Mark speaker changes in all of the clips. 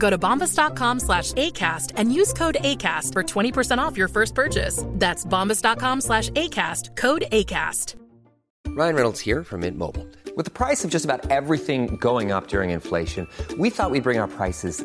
Speaker 1: Go to bombas.com slash ACAST and use code ACAST for 20% off your first purchase. That's bombas.com slash ACAST, code ACAST.
Speaker 2: Ryan Reynolds here from Mint Mobile. With the price of just about everything going up during inflation, we thought we'd bring our prices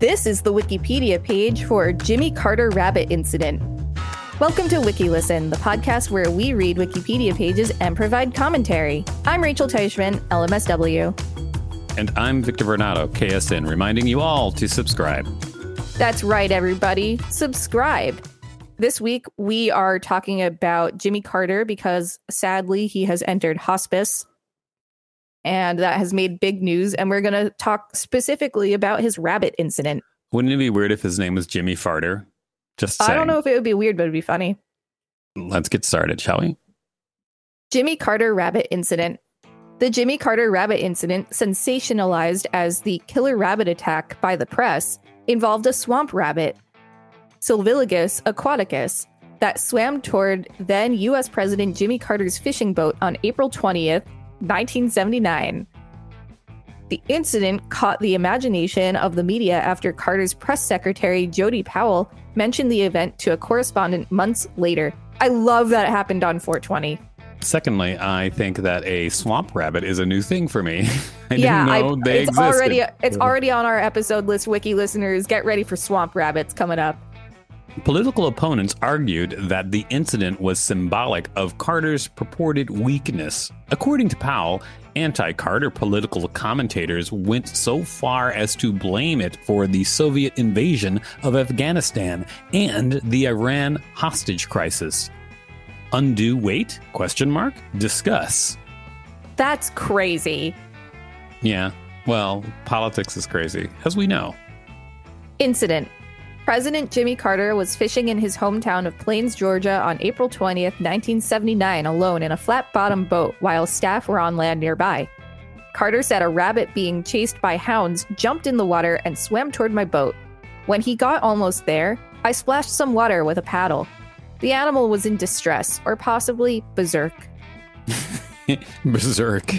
Speaker 3: This is the Wikipedia page for Jimmy Carter Rabbit Incident. Welcome to WikiListen, the podcast where we read Wikipedia pages and provide commentary. I'm Rachel Teichman, LMSW.
Speaker 4: And I'm Victor Varnado, KSN, reminding you all to subscribe.
Speaker 3: That's right, everybody. Subscribe. This week, we are talking about Jimmy Carter because sadly he has entered hospice. And that has made big news. And we're going to talk specifically about his rabbit incident.
Speaker 4: Wouldn't it be weird if his name was Jimmy Farter? Just saying.
Speaker 3: I don't know if it would be weird, but it'd be funny.
Speaker 4: Let's get started, shall we?
Speaker 3: Jimmy Carter Rabbit Incident. The Jimmy Carter Rabbit Incident, sensationalized as the killer rabbit attack by the press, involved a swamp rabbit, Sylvilagus aquaticus, that swam toward then US President Jimmy Carter's fishing boat on April 20th, 1979. The incident caught the imagination of the media after Carter's press secretary, Jody Powell, mentioned the event to a correspondent months later. I love that it happened on 420.
Speaker 4: Secondly, I think that a swamp rabbit is a new thing for me. I
Speaker 3: yeah,
Speaker 4: didn't know
Speaker 3: I,
Speaker 4: they
Speaker 3: it's
Speaker 4: existed.
Speaker 3: already it's already on our episode list. Wiki listeners, get ready for swamp rabbits coming up.
Speaker 4: Political opponents argued that the incident was symbolic of Carter's purported weakness. According to Powell, anti Carter political commentators went so far as to blame it for the Soviet invasion of Afghanistan and the Iran hostage crisis. Undue weight? Question mark? Discuss.
Speaker 3: That's crazy.
Speaker 4: Yeah, well, politics is crazy, as we know.
Speaker 3: Incident. President Jimmy Carter was fishing in his hometown of Plains, Georgia on April 20th, 1979, alone in a flat bottomed boat while staff were on land nearby. Carter said a rabbit being chased by hounds jumped in the water and swam toward my boat. When he got almost there, I splashed some water with a paddle. The animal was in distress, or possibly berserk.
Speaker 4: Berserk.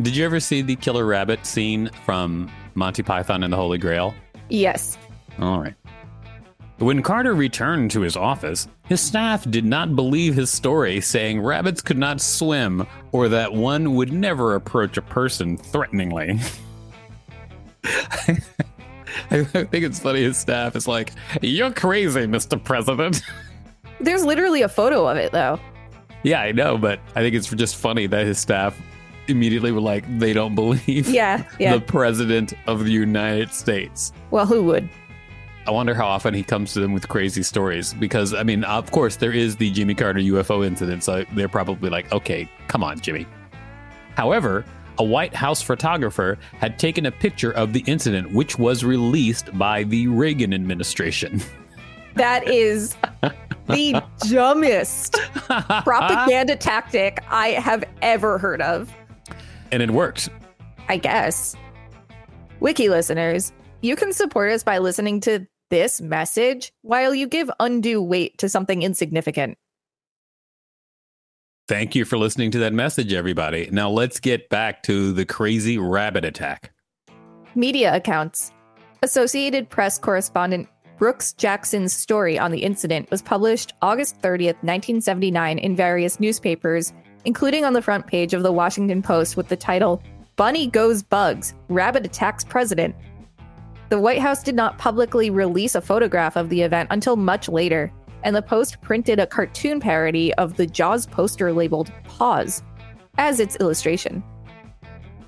Speaker 4: Did you ever see the killer rabbit scene from Monty Python and the Holy Grail?
Speaker 3: Yes.
Speaker 4: All right. When Carter returned to his office, his staff did not believe his story, saying rabbits could not swim or that one would never approach a person threateningly. I think it's funny his staff is like, You're crazy, Mr. President.
Speaker 3: There's literally a photo of it, though.
Speaker 4: yeah, I know, but I think it's just funny that his staff immediately were like, They don't believe
Speaker 3: Yeah, yeah.
Speaker 4: the President of the United States.
Speaker 3: Well, who would?
Speaker 4: I wonder how often he comes to them with crazy stories. Because, I mean, of course, there is the Jimmy Carter UFO incident. So they're probably like, okay, come on, Jimmy. However, a White House photographer had taken a picture of the incident, which was released by the Reagan administration.
Speaker 3: That is the dumbest propaganda tactic I have ever heard of.
Speaker 4: And it worked.
Speaker 3: I guess. Wiki listeners, you can support us by listening to this message while you give undue weight to something insignificant.
Speaker 4: Thank you for listening to that message, everybody. Now let's get back to the crazy rabbit attack.
Speaker 3: Media accounts. Associated Press correspondent Brooks Jackson's story on the incident was published August 30th, 1979, in various newspapers, including on the front page of the Washington Post with the title, Bunny Goes Bugs Rabbit Attacks President. The White House did not publicly release a photograph of the event until much later, and the Post printed a cartoon parody of the Jaws poster labeled Pause as its illustration.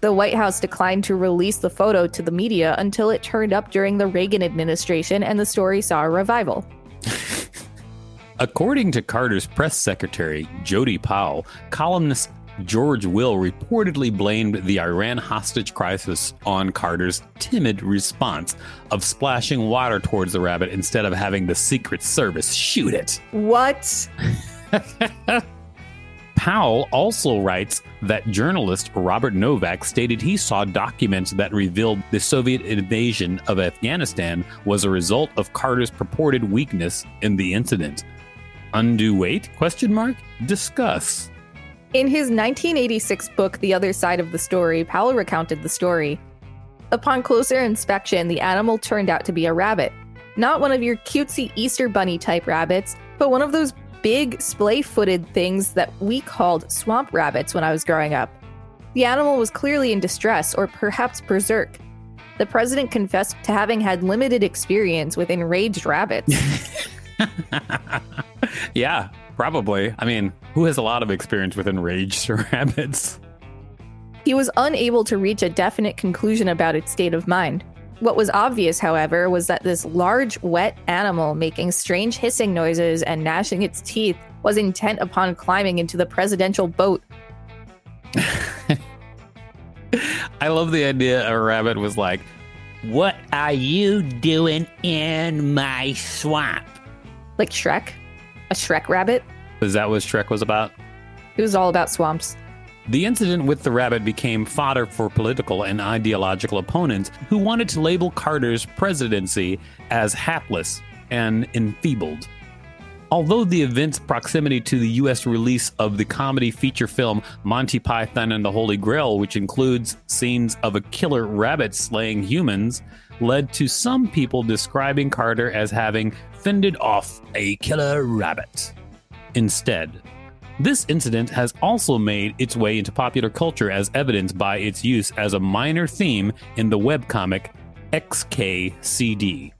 Speaker 3: The White House declined to release the photo to the media until it turned up during the Reagan administration and the story saw a revival.
Speaker 4: According to Carter's press secretary, Jody Powell, columnist George Will reportedly blamed the Iran hostage crisis on Carter's timid response of splashing water towards the rabbit instead of having the Secret Service shoot it.
Speaker 3: What?
Speaker 4: Powell also writes that journalist Robert Novak stated he saw documents that revealed the Soviet invasion of Afghanistan was a result of Carter's purported weakness in the incident. Undue weight? Question mark. Discuss.
Speaker 3: In his 1986 book, The Other Side of the Story, Powell recounted the story. Upon closer inspection, the animal turned out to be a rabbit. Not one of your cutesy Easter bunny type rabbits, but one of those big, splay footed things that we called swamp rabbits when I was growing up. The animal was clearly in distress or perhaps berserk. The president confessed to having had limited experience with enraged rabbits.
Speaker 4: yeah, probably. I mean, who has a lot of experience with enraged rabbits?
Speaker 3: He was unable to reach a definite conclusion about its state of mind. What was obvious, however, was that this large, wet animal making strange hissing noises and gnashing its teeth was intent upon climbing into the presidential boat.
Speaker 4: I love the idea a rabbit was like, What are you doing in my swamp?
Speaker 3: Like Shrek? A Shrek rabbit?
Speaker 4: Is that what Shrek was about?
Speaker 3: It was all about swamps.
Speaker 4: The incident with the rabbit became fodder for political and ideological opponents who wanted to label Carter's presidency as hapless and enfeebled. Although the event's proximity to the U.S. release of the comedy feature film Monty Python and the Holy Grail, which includes scenes of a killer rabbit slaying humans, led to some people describing Carter as having fended off a killer rabbit. Instead, this incident has also made its way into popular culture as evidenced by its use as a minor theme in the webcomic XKCD.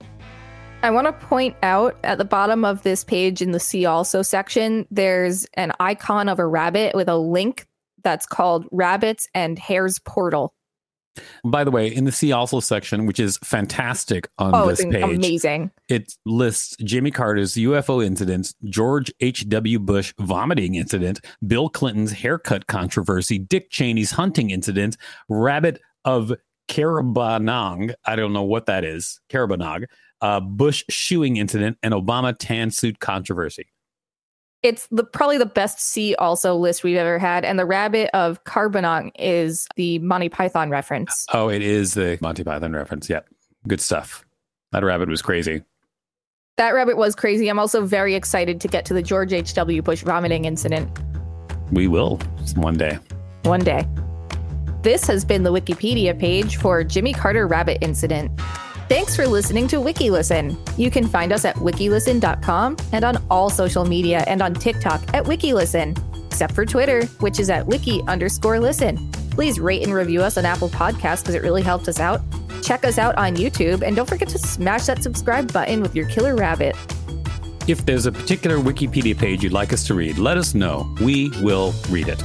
Speaker 3: I want to point out at the bottom of this page in the See Also section, there's an icon of a rabbit with a link that's called Rabbits and Hares Portal.
Speaker 4: By the way, in the See Also section, which is fantastic on
Speaker 3: oh,
Speaker 4: this page,
Speaker 3: amazing.
Speaker 4: it lists Jimmy Carter's UFO incidents, George H.W. Bush vomiting incident, Bill Clinton's haircut controversy, Dick Cheney's hunting incident, Rabbit of Karabanong, I don't know what that is, Caerbannog, uh, Bush shoeing incident, and Obama tan suit controversy.
Speaker 3: It's the probably the best See Also list we've ever had, and the rabbit of Carbonong is the Monty Python reference.
Speaker 4: Oh, it is the Monty Python reference. Yep. Good stuff. That rabbit was crazy.
Speaker 3: That rabbit was crazy. I'm also very excited to get to the George H.W. Bush vomiting incident
Speaker 4: We will one day.
Speaker 3: one day. This has been the Wikipedia page for Jimmy Carter Rabbit Incident. Thanks for listening to WikiListen. You can find us at wikilisten.com and on all social media and on TikTok at WikiListen, except for Twitter, which is at wiki underscore listen. Please rate and review us on Apple Podcasts because it really helps us out. Check us out on YouTube and don't forget to smash that subscribe button with your killer rabbit.
Speaker 4: If there's a particular Wikipedia page you'd like us to read, let us know. We will read it.